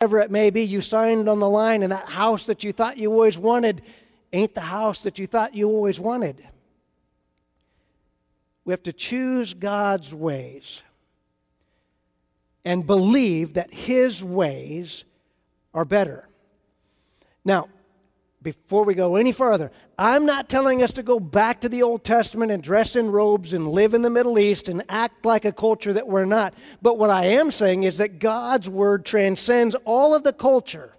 whatever it may be, you signed on the line, and that house that you thought you always wanted ain't the house that you thought you always wanted. We have to choose God's ways and believe that His ways are better. Now, before we go any further, I'm not telling us to go back to the Old Testament and dress in robes and live in the Middle East and act like a culture that we're not. But what I am saying is that God's Word transcends all of the culture.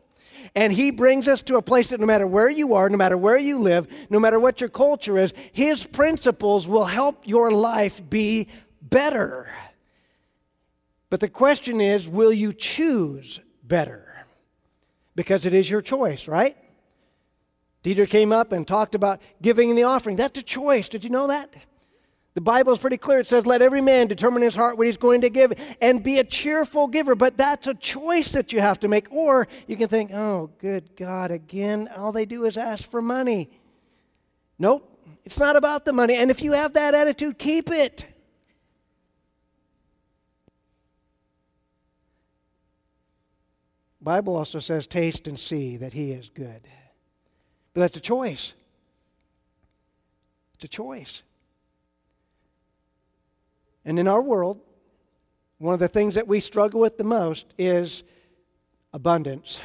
And He brings us to a place that no matter where you are, no matter where you live, no matter what your culture is, His principles will help your life be better. But the question is will you choose better? Because it is your choice, right? Dieter came up and talked about giving the offering. That's a choice. Did you know that? The Bible is pretty clear. It says, Let every man determine his heart what he's going to give and be a cheerful giver. But that's a choice that you have to make. Or you can think, Oh, good God, again, all they do is ask for money. Nope, it's not about the money. And if you have that attitude, keep it. Bible also says, Taste and see that he is good. But that's a choice. It's a choice. And in our world, one of the things that we struggle with the most is abundance.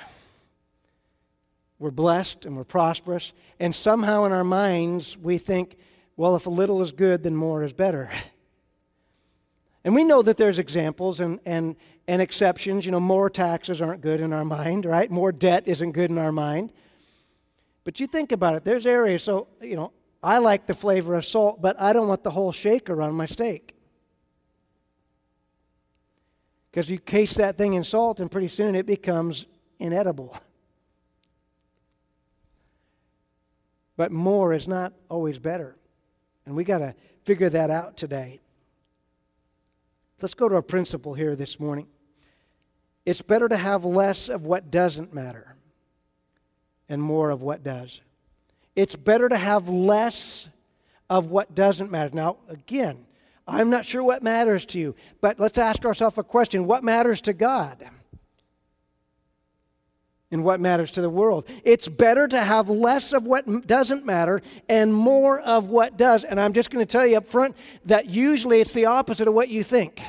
We're blessed and we're prosperous, and somehow in our minds we think, well, if a little is good, then more is better. And we know that there's examples and, and, and exceptions. You know, more taxes aren't good in our mind, right? More debt isn't good in our mind. But you think about it, there's areas, so, you know, I like the flavor of salt, but I don't want the whole shaker on my steak. Because you case that thing in salt, and pretty soon it becomes inedible. But more is not always better. And we got to figure that out today. Let's go to a principle here this morning. It's better to have less of what doesn't matter and more of what does. It's better to have less of what doesn't matter. Now, again, I'm not sure what matters to you, but let's ask ourselves a question what matters to God? And what matters to the world? It's better to have less of what doesn't matter and more of what does. And I'm just going to tell you up front that usually it's the opposite of what you think.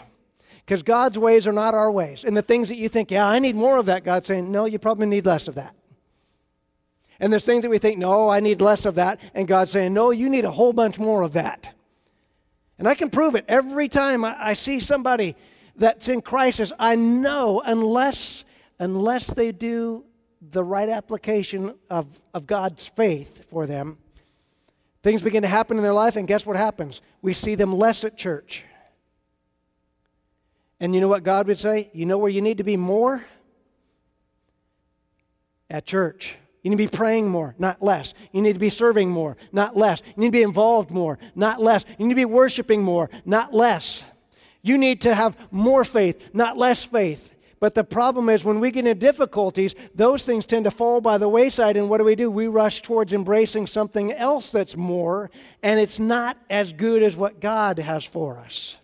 Because God's ways are not our ways. And the things that you think, yeah, I need more of that, God's saying, no, you probably need less of that. And there's things that we think, no, I need less of that. And God's saying, no, you need a whole bunch more of that. And I can prove it every time I, see somebody that's in crisis. I know unless, unless they do the right application of, of God's faith for them, things begin to happen in their life. And guess what happens? We see them less at church. And you know what God would say? You know where you need to be more? At church. You need to be praying more, not less. You need to be serving more, not less. You need to be involved more, not less. You need to be worshiping more, not less. You need to have more faith, not less faith. But the problem is when we get into difficulties, those things tend to fall by the wayside. And what do we do? We rush towards embracing something else that's more, and it's not as good as what God has for us.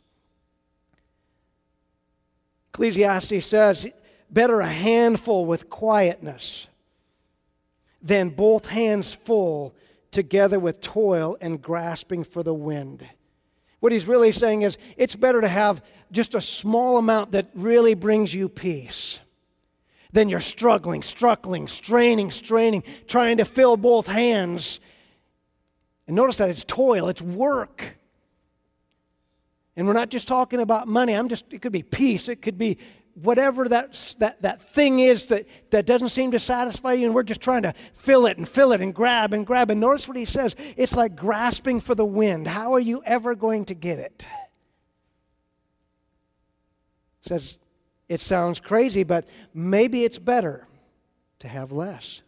Ecclesiastes says, better a handful with quietness than both hands full together with toil and grasping for the wind. What he's really saying is it's better to have just a small amount that really brings you peace than you're struggling, struggling, straining, straining, trying to fill both hands. And notice that it's toil, it's work. And we're not just talking about money. I'm just, it could be peace, it could be whatever that, that, that thing is that, that doesn't seem to satisfy you, and we're just trying to fill it and fill it and grab and grab. And notice what he says it's like grasping for the wind. How are you ever going to get it? He says, it sounds crazy, but maybe it's better to have less.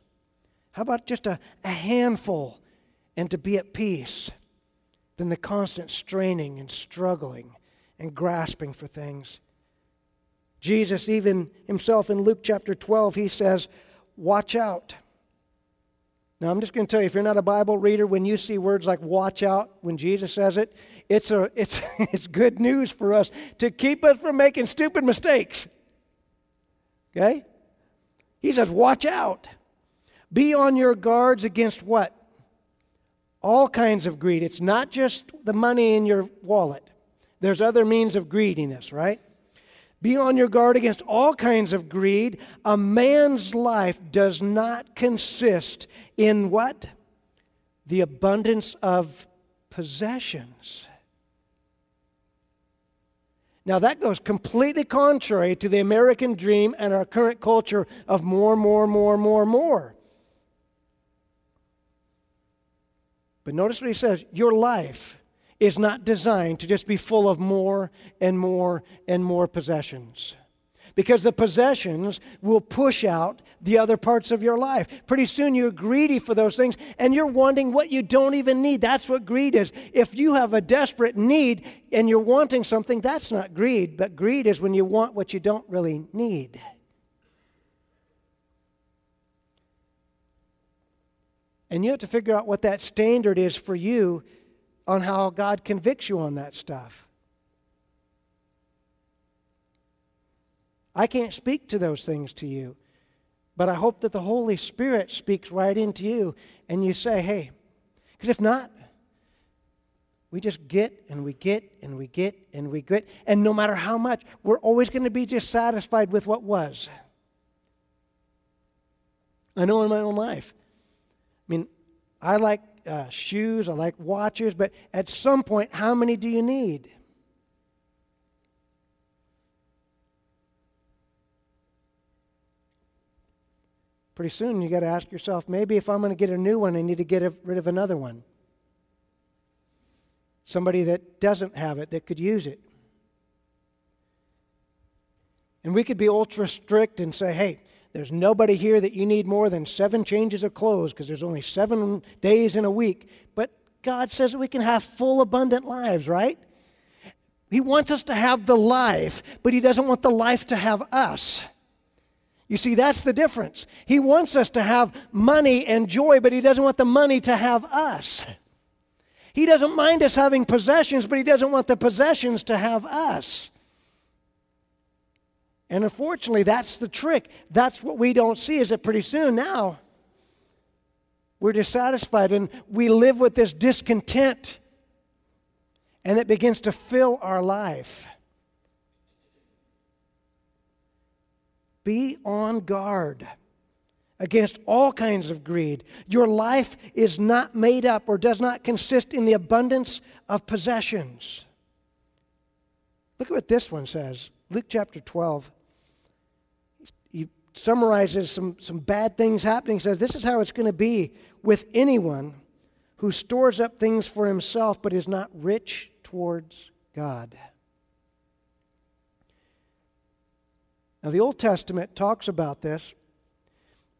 How about just a, a handful and to be at peace than the constant straining and struggling and grasping for things? Jesus, even himself in Luke chapter 12, he says, Watch out. Now, I'm just going to tell you if you're not a Bible reader, when you see words like watch out, when Jesus says it, it's, a, it's, it's good news for us to keep us from making stupid mistakes. Okay? He says, watch out. Be on your guards against what? All kinds of greed. It's not just the money in your wallet, there's other means of greediness, right? Be on your guard against all kinds of greed. A man's life does not consist in what? The abundance of possessions. Now, that goes completely contrary to the American dream and our current culture of more, more, more, more, more. But notice what he says your life is not designed to just be full of more and more and more possessions. Because the possessions will push out the other parts of your life. Pretty soon you're greedy for those things and you're wanting what you don't even need. That's what greed is. If you have a desperate need and you're wanting something, that's not greed, but greed is when you want what you don't really need. And you have to figure out what that standard is for you on how God convicts you on that stuff. I can't speak to those things to you, but I hope that the Holy Spirit speaks right into you and you say, hey, because if not, we just get and we get and we get and we get, and no matter how much, we're always going to be dissatisfied with what was. I know in my own life. I mean, I like uh, shoes, I like watches, but at some point, how many do you need? Pretty soon, you got to ask yourself maybe if I'm going to get a new one, I need to get rid of another one. Somebody that doesn't have it that could use it. And we could be ultra strict and say, hey, there's nobody here that you need more than seven changes of clothes because there's only seven days in a week. But God says we can have full, abundant lives, right? He wants us to have the life, but He doesn't want the life to have us. You see, that's the difference. He wants us to have money and joy, but He doesn't want the money to have us. He doesn't mind us having possessions, but He doesn't want the possessions to have us. And unfortunately, that's the trick. That's what we don't see is that pretty soon now we're dissatisfied and we live with this discontent and it begins to fill our life. Be on guard against all kinds of greed. Your life is not made up or does not consist in the abundance of possessions. Look at what this one says Luke chapter 12 summarizes some, some bad things happening, says this is how it's going to be with anyone who stores up things for himself but is not rich towards God. Now, the Old Testament talks about this,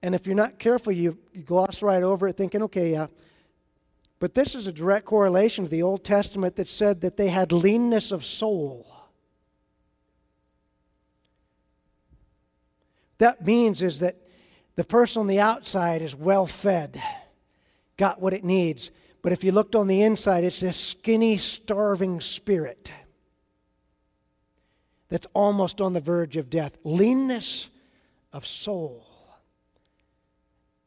and if you're not careful, you, you gloss right over it thinking, okay, yeah. But this is a direct correlation to the Old Testament that said that they had leanness of soul. That means is that the person on the outside is well fed, got what it needs. But if you looked on the inside, it's this skinny, starving spirit that's almost on the verge of death. Leanness of soul.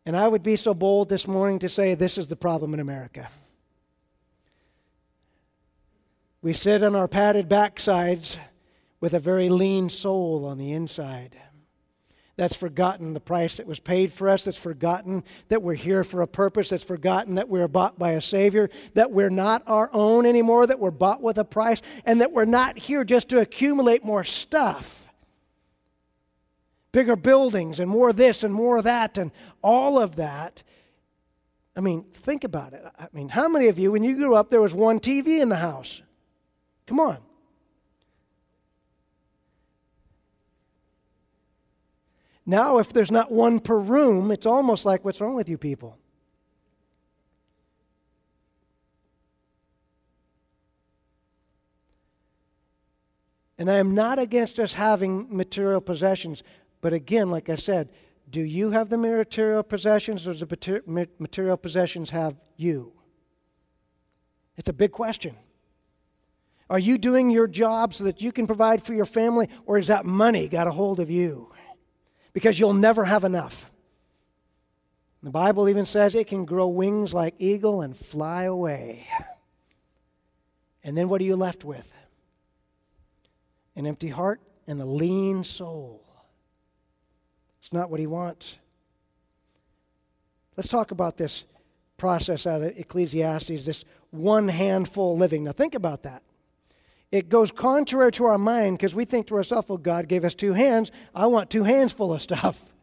And I would be so bold this morning to say this is the problem in America. We sit on our padded backsides with a very lean soul on the inside that's forgotten the price that was paid for us, that's forgotten that we're here for a purpose, that's forgotten that we're bought by a Savior, that we're not our own anymore, that we're bought with a price, and that we're not here just to accumulate more stuff. Bigger buildings and more this and more that and all of that. I mean, think about it. I mean, how many of you, when you grew up, there was one TV in the house? Come on. Now, if there's not one per room, it's almost like, what's wrong with you people? And I am not against us having material possessions, but again, like I said, do you have the material possessions or does the material possessions have you? It's a big question. Are you doing your job so that you can provide for your family, or is that money got a hold of you? Because you'll never have enough. The Bible even says it can grow wings like eagle and fly away. And then what are you left with? An empty heart and a lean soul. It's not what he wants. Let's talk about this process out of Ecclesiastes, this one handful living. Now, think about that. It goes contrary to our mind because we think to ourselves, well, God gave us two hands. I want two hands full of stuff.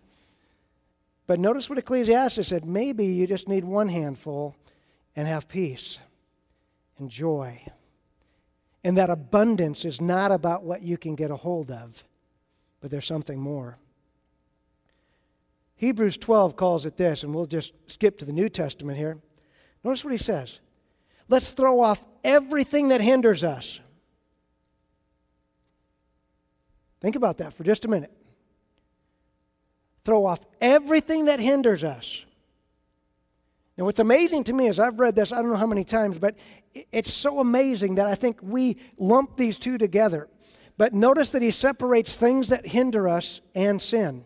But notice what Ecclesiastes said maybe you just need one handful and have peace and joy. And that abundance is not about what you can get a hold of, but there's something more. Hebrews 12 calls it this, and we'll just skip to the New Testament here. Notice what he says. Let's throw off everything that hinders us. Think about that for just a minute. Throw off everything that hinders us. Now, what's amazing to me is I've read this, I don't know how many times, but it's so amazing that I think we lump these two together. But notice that he separates things that hinder us and sin.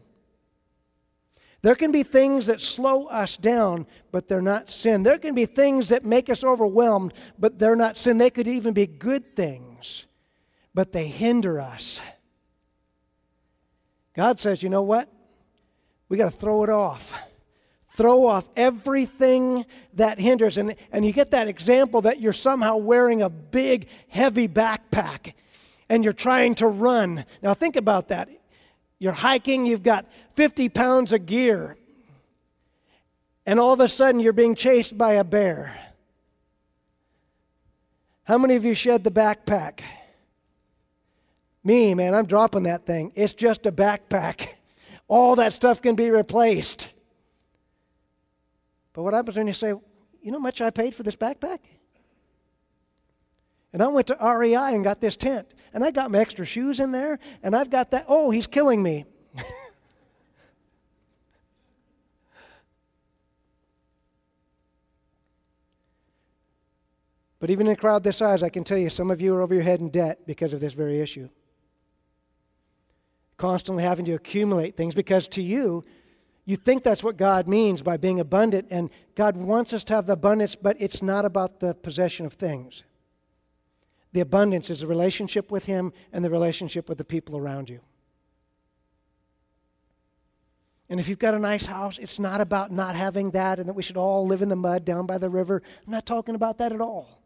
There can be things that slow us down, but they're not sin. There can be things that make us overwhelmed, but they're not sin. They could even be good things, but they hinder us. God says, you know what? We got to throw it off. Throw off everything that hinders. And, and you get that example that you're somehow wearing a big, heavy backpack and you're trying to run. Now, think about that. You're hiking, you've got 50 pounds of gear, and all of a sudden you're being chased by a bear. How many of you shed the backpack? Me, man, I'm dropping that thing. It's just a backpack. All that stuff can be replaced. But what happens when you say, you know how much I paid for this backpack? And I went to REI and got this tent. And I got my extra shoes in there. And I've got that. Oh, he's killing me. but even in a crowd this size, I can tell you some of you are over your head in debt because of this very issue. Constantly having to accumulate things because to you, you think that's what God means by being abundant. And God wants us to have the abundance, but it's not about the possession of things. The abundance is the relationship with Him and the relationship with the people around you. And if you've got a nice house, it's not about not having that and that we should all live in the mud down by the river. I'm not talking about that at all.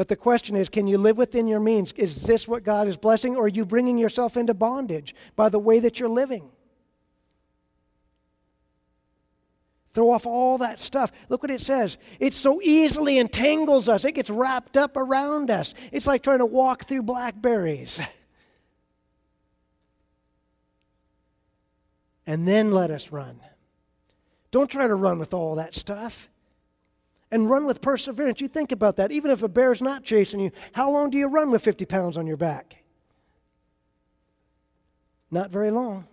But the question is can you live within your means? Is this what God is blessing, or are you bringing yourself into bondage by the way that you're living? Throw off all that stuff. Look what it says. It so easily entangles us, it gets wrapped up around us. It's like trying to walk through blackberries. and then let us run. Don't try to run with all that stuff. And run with perseverance. You think about that. Even if a bear's not chasing you, how long do you run with 50 pounds on your back? Not very long.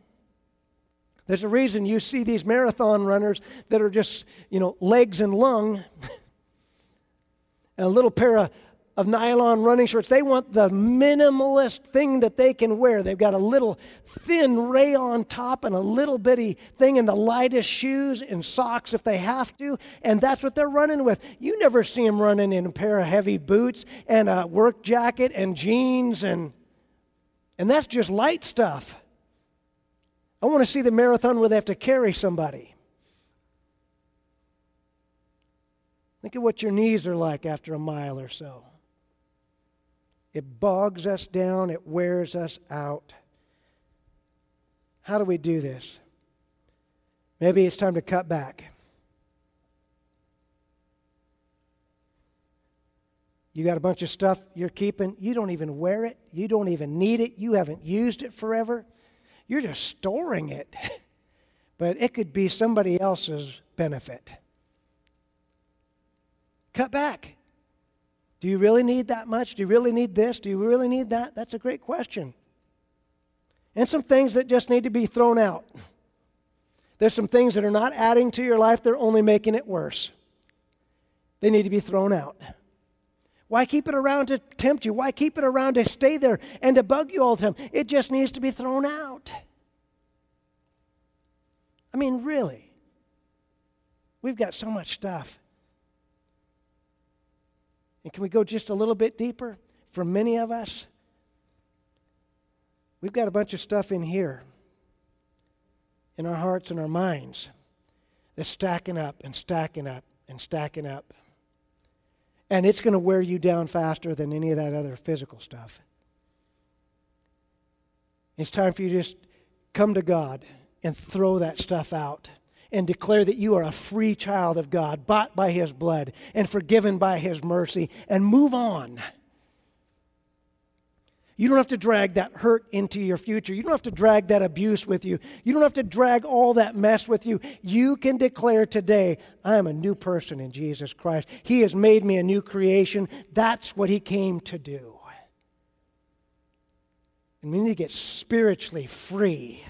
There's a reason you see these marathon runners that are just, you know, legs and lung and a little pair of, of nylon running shorts. They want the minimalist thing that they can wear. They've got a little thin rayon top and a little bitty thing in the lightest shoes and socks if they have to, and that's what they're running with. You never see them running in a pair of heavy boots and a work jacket and jeans and and that's just light stuff. I want to see the marathon where they have to carry somebody. Think of what your knees are like after a mile or so. It bogs us down, it wears us out. How do we do this? Maybe it's time to cut back. You got a bunch of stuff you're keeping, you don't even wear it, you don't even need it, you haven't used it forever. You're just storing it. but it could be somebody else's benefit. Cut back. Do you really need that much? Do you really need this? Do you really need that? That's a great question. And some things that just need to be thrown out. There's some things that are not adding to your life, they're only making it worse. They need to be thrown out. Why keep it around to tempt you? Why keep it around to stay there and to bug you all the time? It just needs to be thrown out. I mean, really. We've got so much stuff. And can we go just a little bit deeper? For many of us, we've got a bunch of stuff in here, in our hearts and our minds, that's stacking up and stacking up and stacking up. And it's going to wear you down faster than any of that other physical stuff. It's time for you to just come to God and throw that stuff out and declare that you are a free child of God, bought by His blood and forgiven by His mercy, and move on. You don't have to drag that hurt into your future. You don't have to drag that abuse with you. You don't have to drag all that mess with you. You can declare today, I am a new person in Jesus Christ. He has made me a new creation. That's what He came to do. And we need to get spiritually free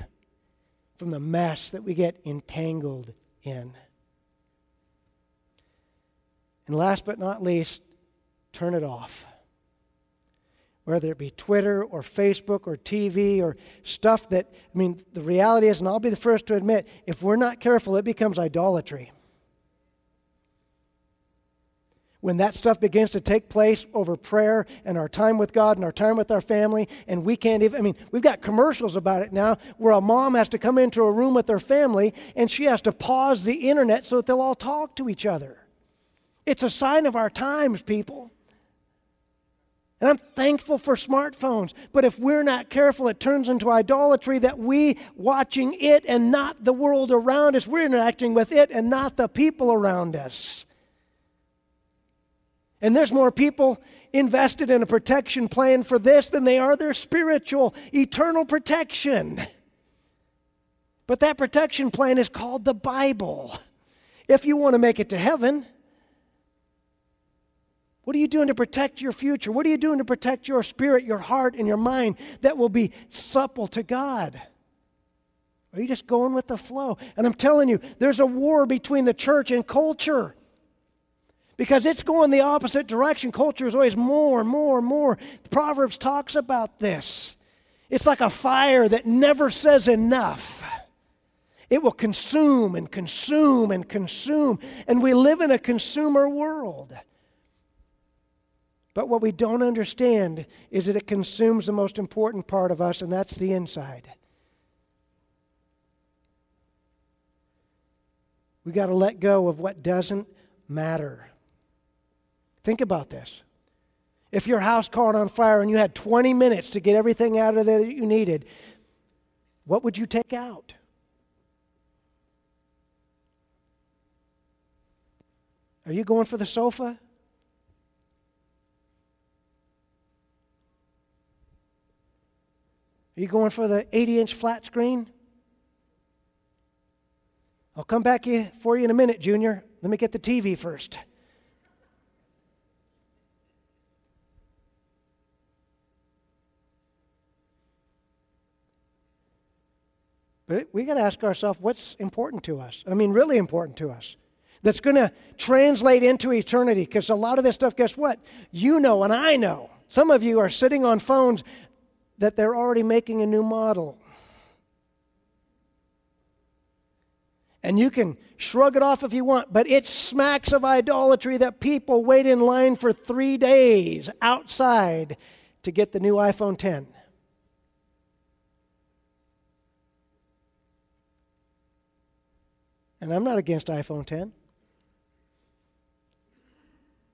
from the mess that we get entangled in. And last but not least, turn it off. Whether it be Twitter or Facebook or TV or stuff that, I mean, the reality is, and I'll be the first to admit, if we're not careful, it becomes idolatry when that stuff begins to take place over prayer and our time with God and our time with our family, and we can't even, I mean, we've got commercials about it now where a mom has to come into a room with her family and she has to pause the internet so that they'll all talk to each other. It's a sign of our times, people. And I'm thankful for smartphones, but if we're not careful, it turns into idolatry that we watching it and not the world around us. We're interacting with it and not the people around us. And there's more people invested in a protection plan for this than they are their spiritual, eternal protection. But that protection plan is called the Bible. If you want to make it to heaven, what are you doing to protect your future? What are you doing to protect your spirit, your heart, and your mind that will be supple to God? Are you just going with the flow? And I'm telling you, there's a war between the church and culture because it's going the opposite direction. Culture is always more and more and more. Proverbs talks about this. It's like a fire that never says enough. It will consume and consume and consume. And we live in a consumer world. But what we don't understand is that it consumes the most important part of us, and that's the inside. We got to let go of what doesn't matter. Think about this. If your house caught on fire and you had 20 minutes to get everything out of there that you needed, what would you take out? Are you going for the sofa? Are you going for the 80 inch flat screen? I'll come back for you in a minute, Junior. Let me get the TV first. But we got to ask ourselves what's important to us? I mean, really important to us. That's going to translate into eternity because a lot of this stuff, guess what? You know, and I know. Some of you are sitting on phones that they're already making a new model. And you can shrug it off if you want, but it smacks of idolatry that people wait in line for three days outside to get the new iPhone 10. And I'm not against iPhone 10.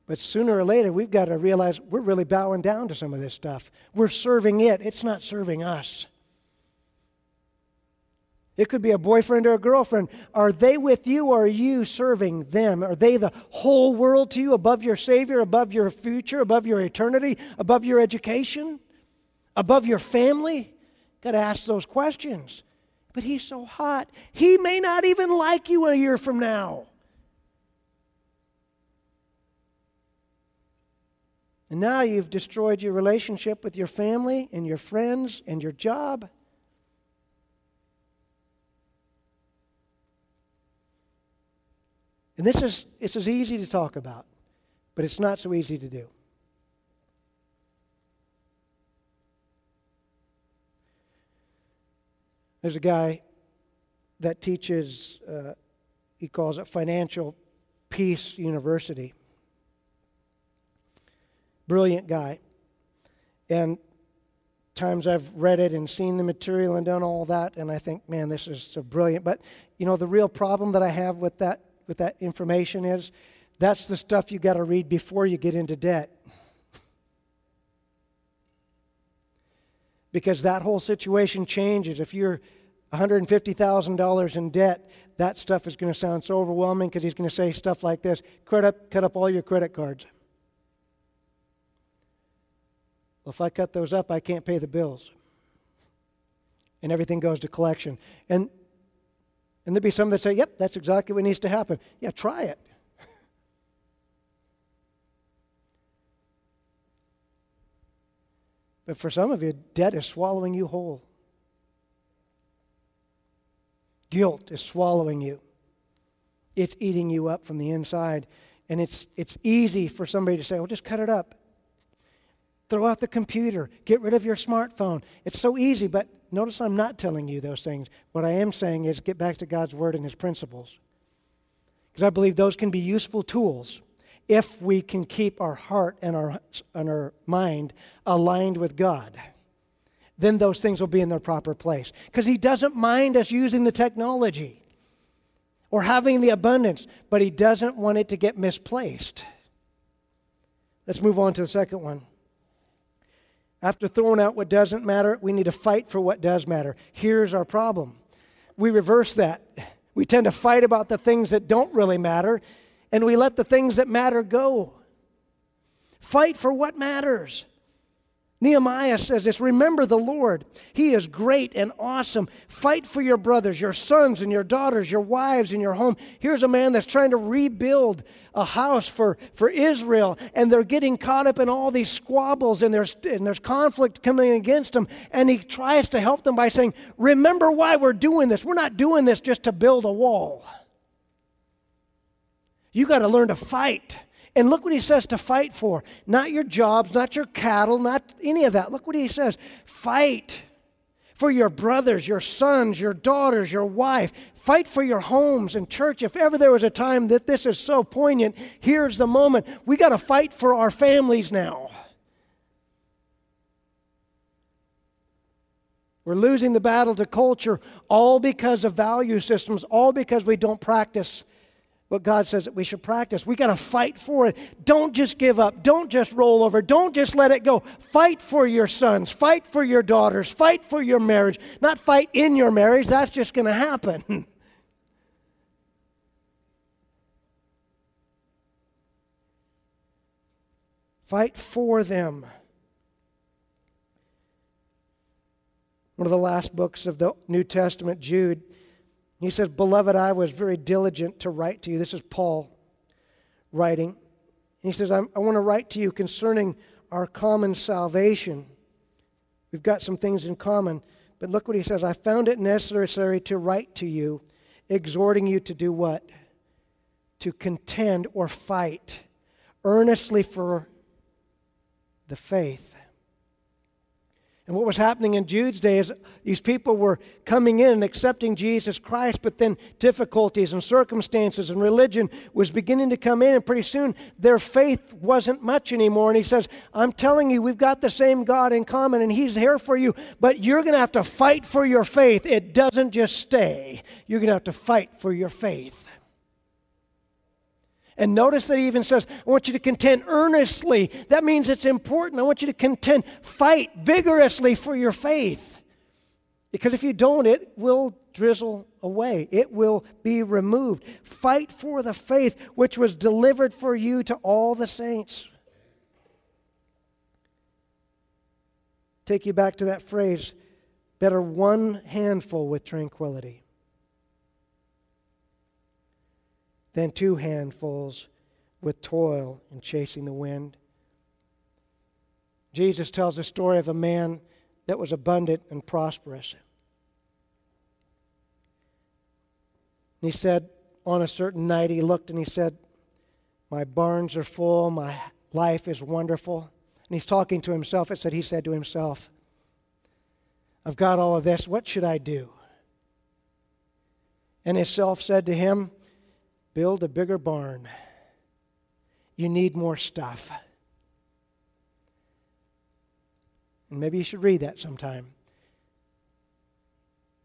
But sooner or later, we've got to realize we're really bowing down to some of this stuff. We're serving it, it's not serving us. It could be a boyfriend or a girlfriend. Are they with you or are you serving them? Are they the whole world to you above your Savior, above your future, above your eternity, above your education, above your family? Got to ask those questions but he's so hot. He may not even like you a year from now. And now you've destroyed your relationship with your family and your friends and your job. And this is it's as easy to talk about, but it's not so easy to do. There's a guy that teaches, uh, he calls it Financial Peace University. Brilliant guy. And times I've read it and seen the material and done all that, and I think, man, this is so brilliant. But you know, the real problem that I have with that with that information is that's the stuff you got to read before you get into debt. Because that whole situation changes. If you're $150,000 in debt, that stuff is going to sound so overwhelming because he's going to say stuff like this cut up, cut up all your credit cards. Well, if I cut those up, I can't pay the bills. And everything goes to collection. And, and there'd be some that say, yep, that's exactly what needs to happen. Yeah, try it. But for some of you, debt is swallowing you whole. Guilt is swallowing you. It's eating you up from the inside. And it's, it's easy for somebody to say, well, just cut it up. Throw out the computer. Get rid of your smartphone. It's so easy, but notice I'm not telling you those things. What I am saying is get back to God's Word and His principles. Because I believe those can be useful tools if we can keep our heart and our, and our mind aligned with God. Then those things will be in their proper place. Because He doesn't mind us using the technology or having the abundance, but He doesn't want it to get misplaced. Let's move on to the second one. After throwing out what doesn't matter, we need to fight for what does matter. Here's our problem we reverse that. We tend to fight about the things that don't really matter and we let the things that matter go. Fight for what matters. Nehemiah says this Remember the Lord. He is great and awesome. Fight for your brothers, your sons and your daughters, your wives and your home. Here's a man that's trying to rebuild a house for, for Israel, and they're getting caught up in all these squabbles, and there's, and there's conflict coming against them. And he tries to help them by saying, Remember why we're doing this. We're not doing this just to build a wall. You got to learn to fight. And look what he says to fight for. Not your jobs, not your cattle, not any of that. Look what he says fight for your brothers, your sons, your daughters, your wife. Fight for your homes and church. If ever there was a time that this is so poignant, here's the moment. We got to fight for our families now. We're losing the battle to culture all because of value systems, all because we don't practice what God says that we should practice. We got to fight for it. Don't just give up. Don't just roll over. Don't just let it go. Fight for your sons. Fight for your daughters. Fight for your marriage. Not fight in your marriage. That's just going to happen. fight for them. One of the last books of the New Testament, Jude he says, Beloved, I was very diligent to write to you. This is Paul writing. And he says, I want to write to you concerning our common salvation. We've got some things in common. But look what he says I found it necessary to write to you, exhorting you to do what? To contend or fight earnestly for the faith and what was happening in Jude's day is these people were coming in and accepting Jesus Christ, but then difficulties and circumstances and religion was beginning to come in, and pretty soon their faith wasn't much anymore. And he says, I'm telling you, we've got the same God in common, and He's here for you, but you're going to have to fight for your faith. It doesn't just stay, you're going to have to fight for your faith. And notice that he even says, I want you to contend earnestly. That means it's important. I want you to contend, fight vigorously for your faith. Because if you don't, it will drizzle away, it will be removed. Fight for the faith which was delivered for you to all the saints. Take you back to that phrase better one handful with tranquility than two handfuls with toil and chasing the wind. Jesus tells the story of a man that was abundant and prosperous. And he said, on a certain night, he looked and he said, My barns are full, my life is wonderful. And he's talking to himself. It said, He said to himself, I've got all of this. What should I do? And his self said to him, Build a bigger barn. You need more stuff. And maybe you should read that sometime.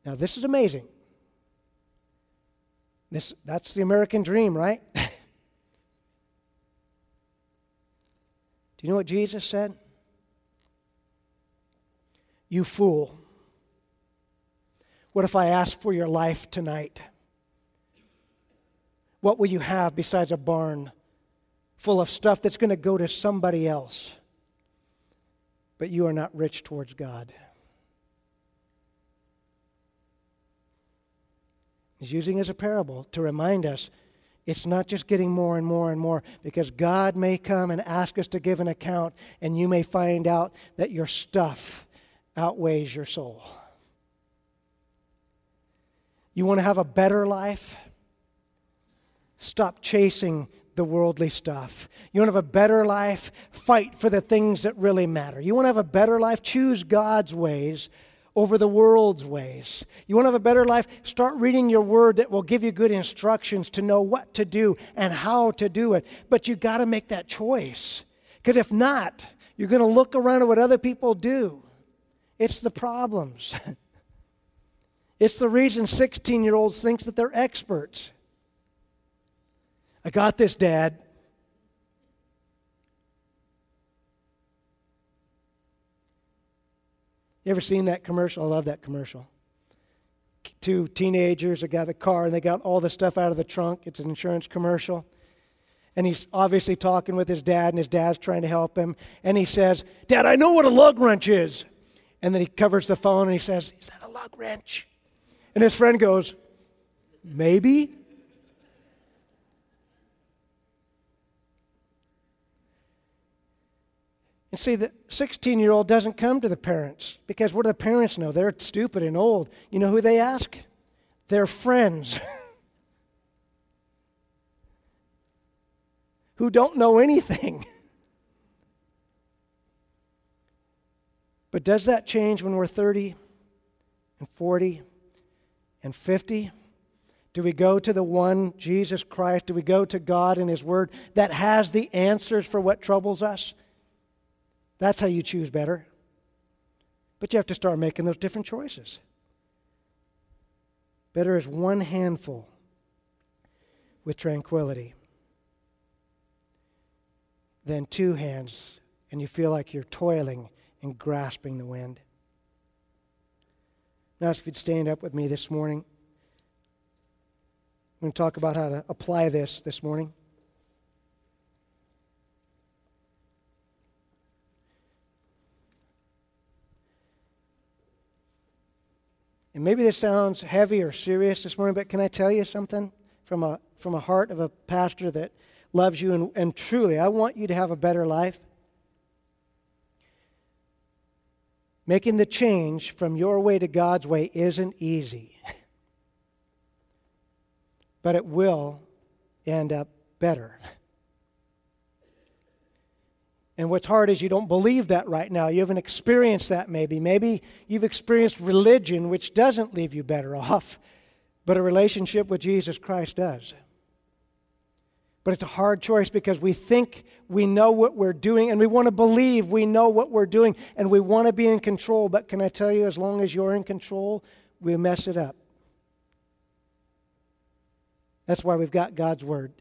Now, this is amazing. This, that's the American dream, right? Do you know what Jesus said? You fool. What if I ask for your life tonight? What will you have besides a barn full of stuff that's going to go to somebody else? But you are not rich towards God. He's using as a parable to remind us it's not just getting more and more and more, because God may come and ask us to give an account, and you may find out that your stuff outweighs your soul. You want to have a better life? Stop chasing the worldly stuff. You want to have a better life? Fight for the things that really matter. You want to have a better life? Choose God's ways over the world's ways. You want to have a better life? Start reading your word that will give you good instructions to know what to do and how to do it. But you got to make that choice. Because if not, you're going to look around at what other people do. It's the problems. it's the reason 16 year olds think that they're experts. I got this, Dad. You ever seen that commercial? I love that commercial. Two teenagers have got a car and they got all the stuff out of the trunk. It's an insurance commercial. And he's obviously talking with his dad, and his dad's trying to help him. And he says, Dad, I know what a lug wrench is. And then he covers the phone and he says, Is that a lug wrench? And his friend goes, Maybe. And see, the 16 year old doesn't come to the parents because what do the parents know? They're stupid and old. You know who they ask? Their friends who don't know anything. But does that change when we're 30 and 40 and 50? Do we go to the one, Jesus Christ? Do we go to God and His Word that has the answers for what troubles us? That's how you choose better. But you have to start making those different choices. Better is one handful with tranquility than two hands and you feel like you're toiling and grasping the wind. Now, if you'd stand up with me this morning. I'm going to talk about how to apply this this morning. And maybe this sounds heavy or serious this morning, but can I tell you something from a, from a heart of a pastor that loves you and, and truly, I want you to have a better life? Making the change from your way to God's way isn't easy, but it will end up better. And what's hard is you don't believe that right now. You haven't experienced that maybe. Maybe you've experienced religion, which doesn't leave you better off, but a relationship with Jesus Christ does. But it's a hard choice because we think we know what we're doing and we want to believe we know what we're doing and we want to be in control. But can I tell you, as long as you're in control, we mess it up. That's why we've got God's Word.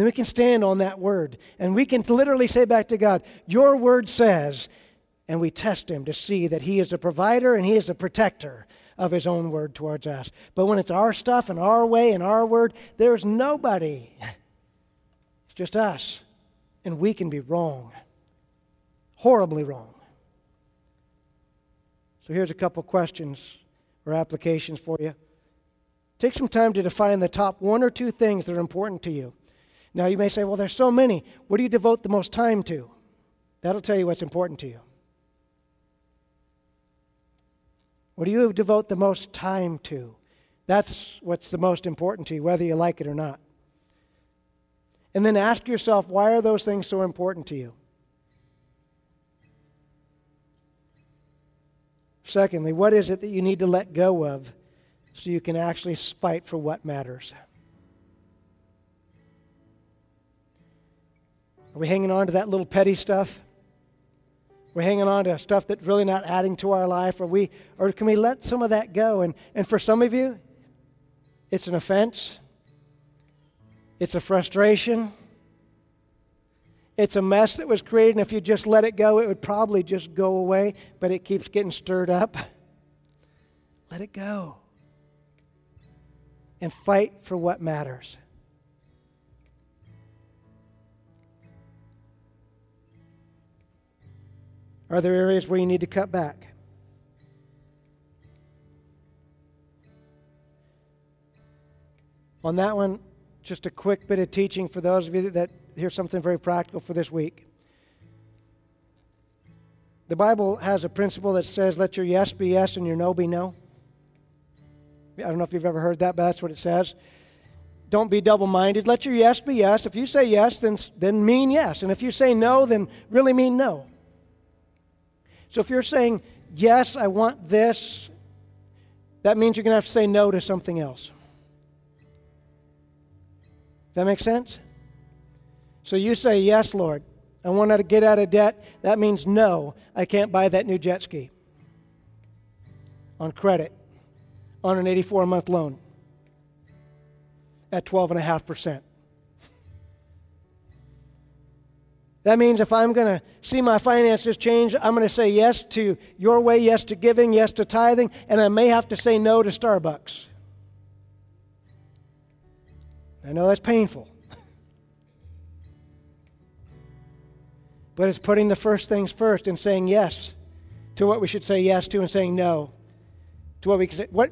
Then we can stand on that word. And we can literally say back to God, Your word says, and we test Him to see that He is a provider and He is a protector of His own word towards us. But when it's our stuff and our way and our word, there's nobody. It's just us. And we can be wrong, horribly wrong. So here's a couple questions or applications for you. Take some time to define the top one or two things that are important to you. Now, you may say, well, there's so many. What do you devote the most time to? That'll tell you what's important to you. What do you devote the most time to? That's what's the most important to you, whether you like it or not. And then ask yourself, why are those things so important to you? Secondly, what is it that you need to let go of so you can actually fight for what matters. Are we hanging on to that little petty stuff? We're hanging on to stuff that's really not adding to our life, or we or can we let some of that go? And and for some of you, it's an offense. It's a frustration. It's a mess that was created, and if you just let it go, it would probably just go away, but it keeps getting stirred up. Let it go. And fight for what matters. Are there areas where you need to cut back? On that one, just a quick bit of teaching for those of you that hear something very practical for this week. The Bible has a principle that says, let your yes be yes and your no be no. I don't know if you've ever heard that, but that's what it says. Don't be double minded. Let your yes be yes. If you say yes, then, then mean yes. And if you say no, then really mean no. So if you're saying, yes, I want this, that means you're going to have to say no to something else. That makes sense? So you say, yes, Lord, I want to get out of debt. That means no, I can't buy that new jet ski on credit on an 84 month loan at 12.5%. That means if I'm going to see my finances change, I'm going to say yes to your way, yes to giving, yes to tithing, and I may have to say no to Starbucks. I know that's painful. but it's putting the first things first and saying yes to what we should say yes to and saying no to what we can say. What,